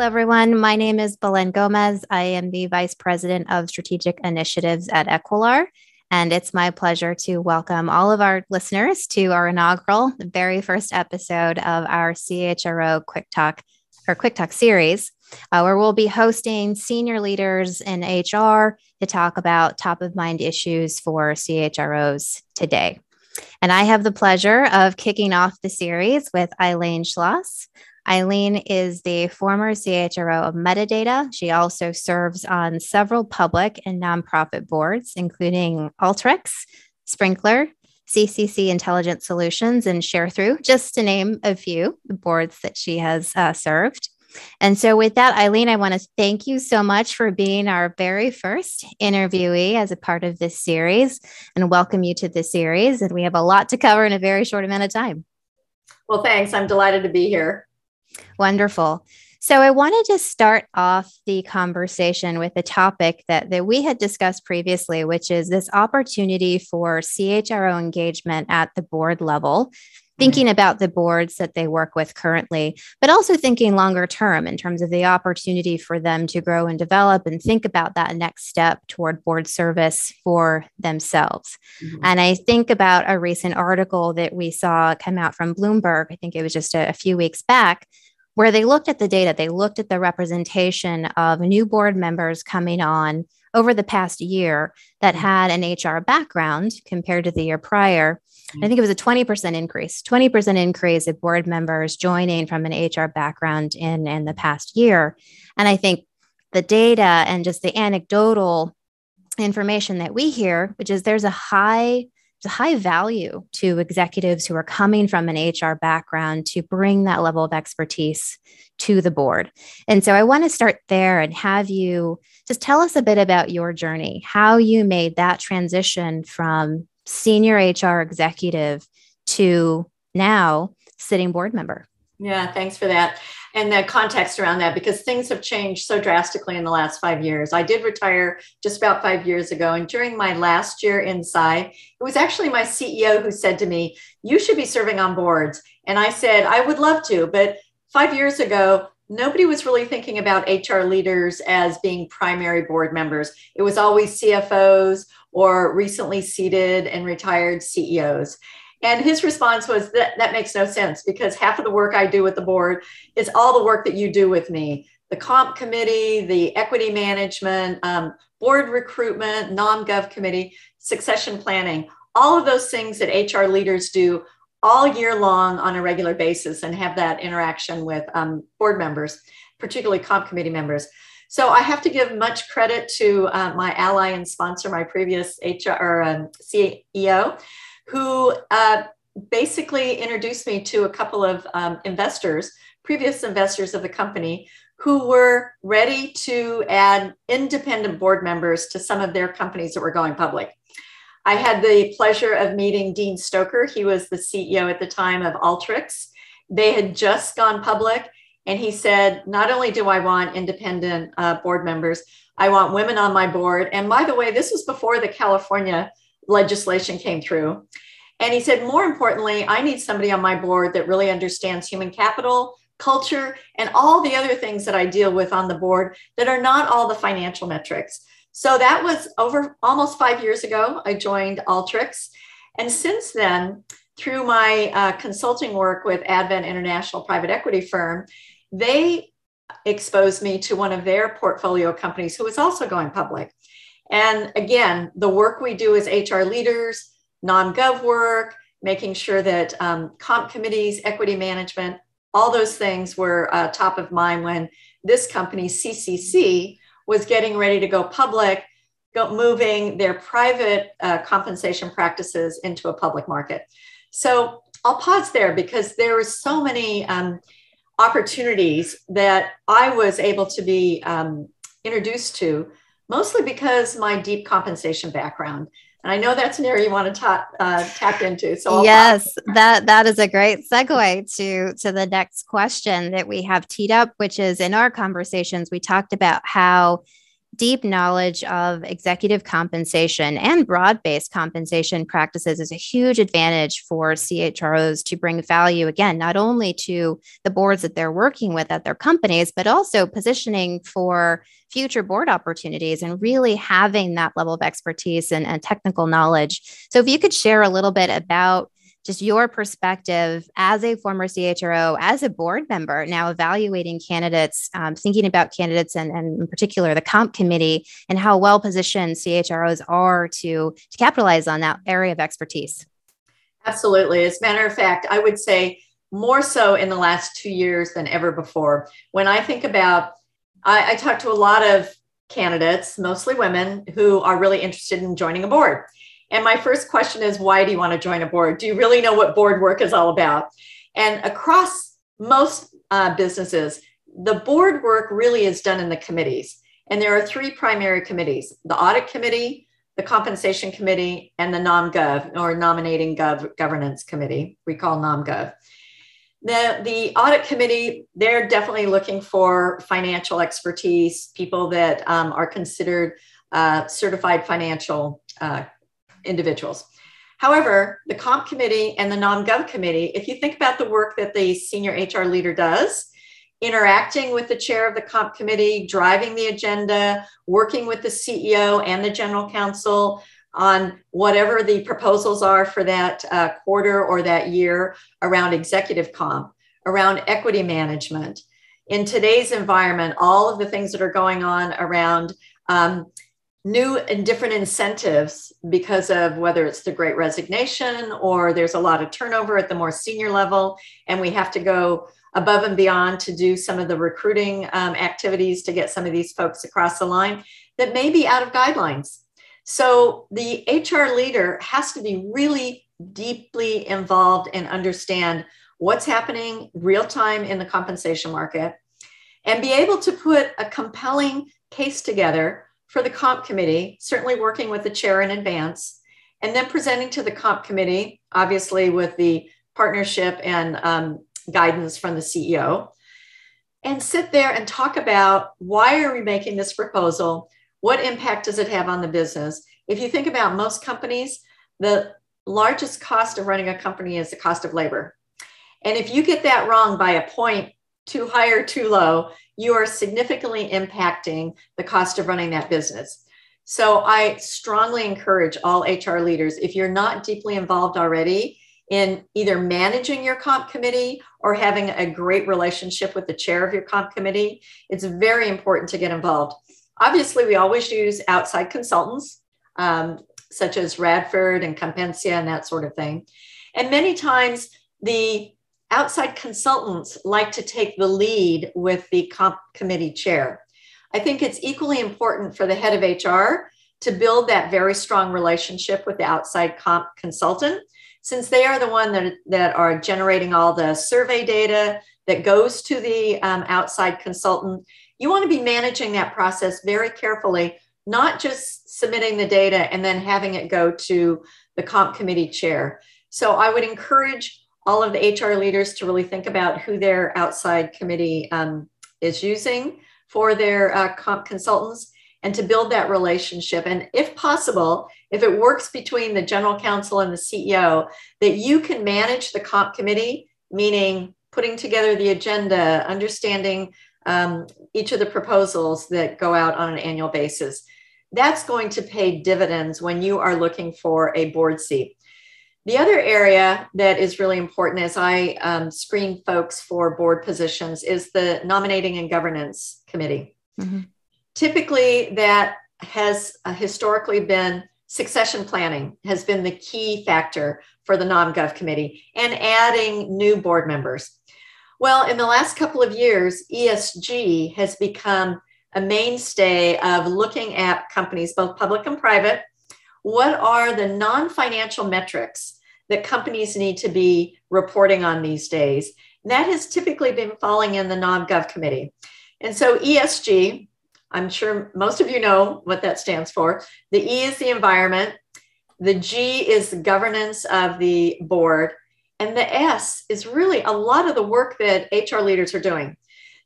Hello, everyone. My name is Belen Gomez. I am the Vice President of Strategic Initiatives at Equilar. And it's my pleasure to welcome all of our listeners to our inaugural, very first episode of our CHRO Quick Talk or Quick Talk series, uh, where we'll be hosting senior leaders in HR to talk about top of mind issues for CHROs today. And I have the pleasure of kicking off the series with Eileen Schloss. Eileen is the former CHRO of Medidata. She also serves on several public and nonprofit boards, including Alteryx, Sprinklr, CCC Intelligent Solutions, and ShareThrough, just to name a few boards that she has uh, served. And so, with that, Eileen, I want to thank you so much for being our very first interviewee as a part of this series and welcome you to the series. And we have a lot to cover in a very short amount of time. Well, thanks. I'm delighted to be here. Wonderful. So I wanted to start off the conversation with a topic that, that we had discussed previously, which is this opportunity for CHRO engagement at the board level, thinking about the boards that they work with currently, but also thinking longer term in terms of the opportunity for them to grow and develop and think about that next step toward board service for themselves. Mm-hmm. And I think about a recent article that we saw come out from Bloomberg, I think it was just a, a few weeks back where they looked at the data, they looked at the representation of new board members coming on over the past year that mm-hmm. had an HR background compared to the year prior. I think it was a 20% increase, 20% increase of board members joining from an HR background in, in the past year. And I think the data and just the anecdotal information that we hear, which is there's a high high value to executives who are coming from an HR background to bring that level of expertise to the board. And so I want to start there and have you just tell us a bit about your journey, how you made that transition from senior HR executive to now sitting board member. Yeah, thanks for that. And the context around that, because things have changed so drastically in the last five years. I did retire just about five years ago. And during my last year in Psy, it was actually my CEO who said to me, You should be serving on boards. And I said, I would love to. But five years ago, nobody was really thinking about HR leaders as being primary board members. It was always CFOs or recently seated and retired CEOs. And his response was that that makes no sense because half of the work I do with the board is all the work that you do with me the comp committee, the equity management, um, board recruitment, nom gov committee, succession planning, all of those things that HR leaders do all year long on a regular basis and have that interaction with um, board members, particularly comp committee members. So I have to give much credit to uh, my ally and sponsor, my previous HR or um, CEO, who uh, basically introduced me to a couple of um, investors, previous investors of the company, who were ready to add independent board members to some of their companies that were going public. I had the pleasure of meeting Dean Stoecker. He was the CEO at the time of Alteryx. They had just gone public. And he said, Not only do I want independent uh, board members, I want women on my board. And by the way, this was before the California legislation came through. And he said, more importantly, I need somebody on my board that really understands human capital, culture, and all the other things that I deal with on the board that are not all the financial metrics. So that was over almost five years ago. I joined Alteryx. And since then, through my uh, consulting work with Advent International Private Equity Firm, they exposed me to one of their portfolio companies who was also going public. And again, the work we do as HR leaders, nom gov work, making sure that um, comp committees, equity management, all those things were uh, top of mind when this company, CCC, was getting ready to go public, go, moving their private uh, compensation practices into a public market. So I'll pause there because there were so many um, opportunities that I was able to be um, introduced to mostly because my deep compensation background. And I know that's an area you want to ta- uh, tap into. So I'll yes, that that is a great segue to to the next question that we have teed up, which is in our conversations we talked about how deep knowledge of executive compensation and broad based compensation practices is a huge advantage for CHROs to bring value, again, not only to the boards that they're working with at their companies, but also positioning for future board opportunities and really having that level of expertise and, and technical knowledge. So, if you could share a little bit about just your perspective as a former CHRO, as a board member, now evaluating candidates, um, thinking about candidates and, and in particular the comp committee and how well positioned CHROs are to, to capitalize on that area of expertise. Absolutely. As a matter of fact, I would say more so in the last two years than ever before. When I think about, I, I talk to a lot of candidates, mostly women, who are really interested in joining a board. And my first question is why do you want to join a board? Do you really know what board work is all about? And across most uh, businesses, the board work really is done in the committees. And there are three primary committees the audit committee, the compensation committee, and the NomGov or nominating gov governance committee, we call NomGov. The, the audit committee, they're definitely looking for financial expertise, people that um, are considered uh, certified financial uh, individuals. However, the comp committee and the nom-gov committee, if you think about the work that the senior HR leader does, interacting with the chair of the comp committee, driving the agenda, working with the CEO and the general counsel on whatever the proposals are for that uh, quarter or that year around executive comp, around equity management. In today's environment, all of the things that are going on around um, new and different incentives because of whether it's the great resignation or there's a lot of turnover at the more senior level. And we have to go above and beyond to do some of the recruiting um, activities to get some of these folks across the line that may be out of guidelines. So the hr leader has to be really deeply involved and understand what's happening real time in the compensation market and be able to put a compelling case together for the comp committee, certainly working with the chair in advance, and then presenting to the comp committee, obviously with the partnership and um, guidance from the CEO, and sit there and talk about why are we making this proposal? What impact does it have on the business? If you think about most companies, the largest cost of running a company is the cost of labor. And if you get that wrong by a point too high or too low, you are significantly impacting the cost of running that business. So I strongly encourage all HR leaders, if you're not deeply involved already in either managing your comp committee or having a great relationship with the chair of your comp committee, it's very important to get involved. Obviously, we always use outside consultants, um, such as Radford and Compensia and that sort of thing. And many times the outside consultants like to take the lead with the comp committee chair. I think it's equally important for the head of HR to build that very strong relationship with the outside comp consultant, since they are the one that, that are generating all the survey data that goes to the um, outside consultant. You want to be managing that process very carefully, not just submitting the data and then having it go to the comp committee chair. So I would encourage all of the HR leaders to really think about who their outside committee um, is using for their uh, comp consultants and to build that relationship. And if possible, if it works between the general counsel and the CEO, that you can manage the comp committee, meaning putting together the agenda, understanding um, each of the proposals that go out on an annual basis. That's going to pay dividends when you are looking for a board seat. The other area that is really important as I um, screen folks for board positions is the nominating and governance committee. Mm-hmm. Typically, that has uh, historically been succession planning has been the key factor for the nom-gov committee and adding new board members. Well, in the last couple of years, ESG has become a mainstay of looking at companies, both public and private, what are the non financial metrics that companies need to be reporting on these days? And that has typically been falling in the nom gov committee. And so ESG, I'm sure most of you know what that stands for. The E is the environment, the G is the governance of the board, and the S is really a lot of the work that HR leaders are doing.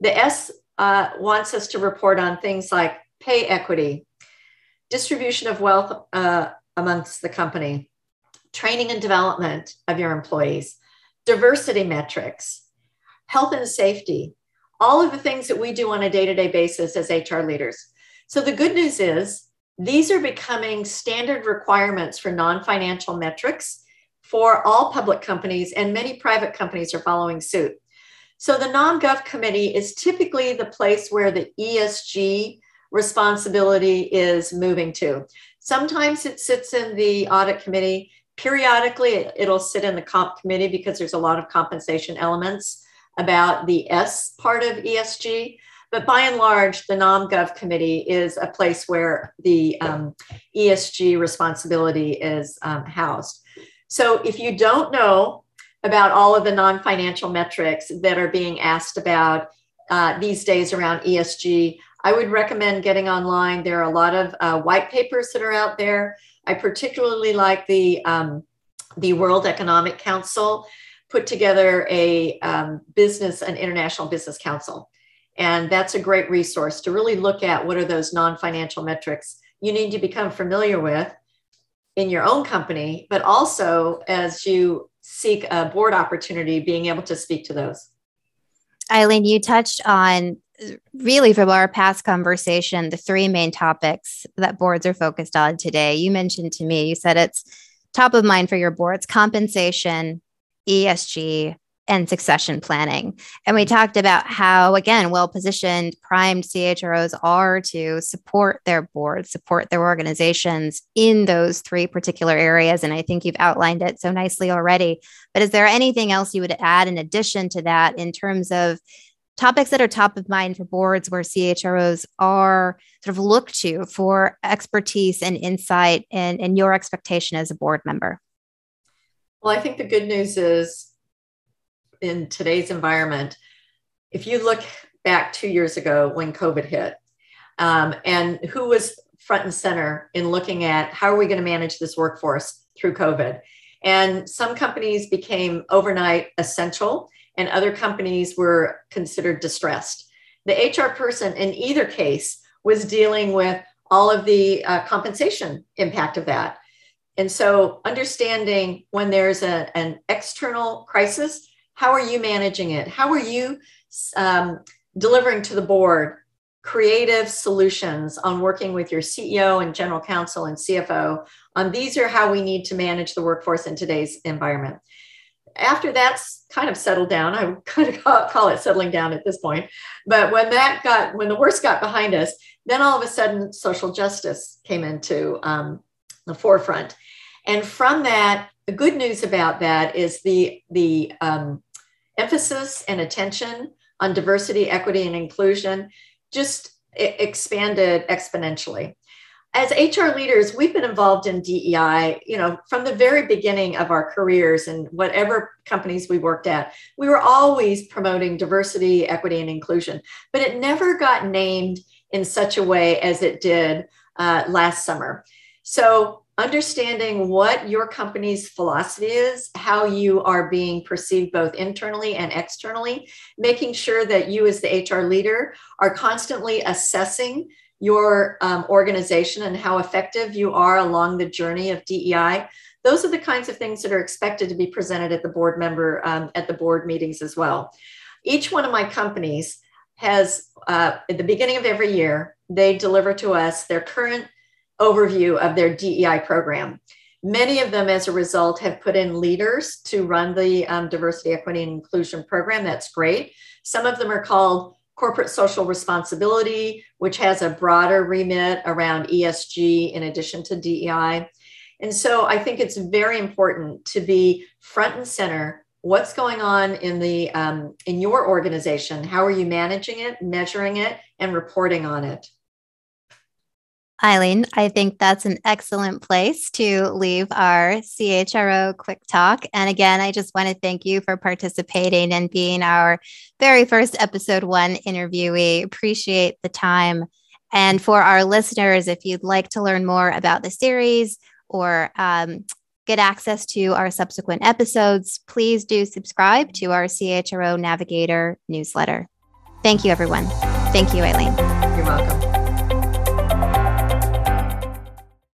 The S uh, wants us to report on things like pay equity, distribution of wealth uh, amongst the company, training and development of your employees, diversity metrics, health and safety, all of the things that we do on a day to day basis as HR leaders. So the good news is these are becoming standard requirements for non financial metrics for all public companies, and many private companies are following suit. So the nom-gov committee is typically the place where the ESG responsibility is moving to. Sometimes it sits in the audit committee. Periodically, it'll sit in the comp committee because there's a lot of compensation elements about the S part of ESG. But by and large, the nom-gov committee is a place where the um, ESG responsibility is um, housed. So if you don't know about all of the non financial metrics that are being asked about uh, these days around ESG, I would recommend getting online. There are a lot of uh, white papers that are out there. I particularly like the, um, the World Economic Council put together a um, business, an international business council. And that's a great resource to really look at what are those non financial metrics you need to become familiar with in your own company, but also as you seek a board opportunity, being able to speak to those. Eileen, you touched on really from our past conversation the three main topics that boards are focused on today. You mentioned to me, you said it's top of mind for your boards compensation, ESG, and succession planning. And we talked about how, again, well positioned, primed CHROs are to support their boards, support their organizations in those three particular areas. And I think you've outlined it so nicely already. But is there anything else you would add in addition to that in terms of topics that are top of mind for boards where CHROs are sort of looked to for expertise and insight and, and your expectation as a board member? Well, I think the good news is in today's environment, if you look back two years ago when COVID hit, um, and who was front and center in looking at how are we going to manage this workforce through COVID? And some companies became overnight essential, and other companies were considered distressed. The HR person in either case was dealing with all of the uh, compensation impact of that. And so, understanding when there's a, an external crisis, how are you managing it? How are you um, delivering to the board creative solutions on working with your CEO and general counsel and CFO on these are how we need to manage the workforce in today's environment. After that's kind of settled down, I would kind of call it settling down at this point. But when that got, when the worst got behind us, then all of a sudden social justice came into um, the forefront. And from that, the good news about that is the the um, emphasis and attention on diversity, equity, and inclusion just expanded exponentially. As HR leaders, we've been involved in DEI, you know, from the very beginning of our careers and whatever companies we worked at. We were always promoting diversity, equity, and inclusion, but it never got named in such a way as it did uh, last summer. So understanding what your company's philosophy is, how you are being perceived both internally and externally, making sure that you, as the HR leader, are constantly assessing your um, organization and how effective you are along the journey of DEI. Those are the kinds of things that are expected to be presented at the board member um, at the board meetings as well. Each one of my companies has, uh, at the beginning of every year, they deliver to us their current overview of their DEI program. Many of them, as a result, have put in leaders to run the um, diversity, equity, and inclusion program. That's great. Some of them are called corporate social responsibility, which has a broader remit around ESG in addition to DEI. And so I think it's very important to be front and center. What's going on in the um, in your organization? How are you managing it, measuring it, and reporting on it? Eileen, I think that's an excellent place to leave our CHRO quick talk. And again, I just want to thank you for participating and being our very first episode one interviewee. Appreciate the time. And for our listeners, if you'd like to learn more about the series or um, get access to our subsequent episodes, please do subscribe to our CHRO Navigator newsletter. Thank you, everyone. Thank you, Eileen. You're welcome.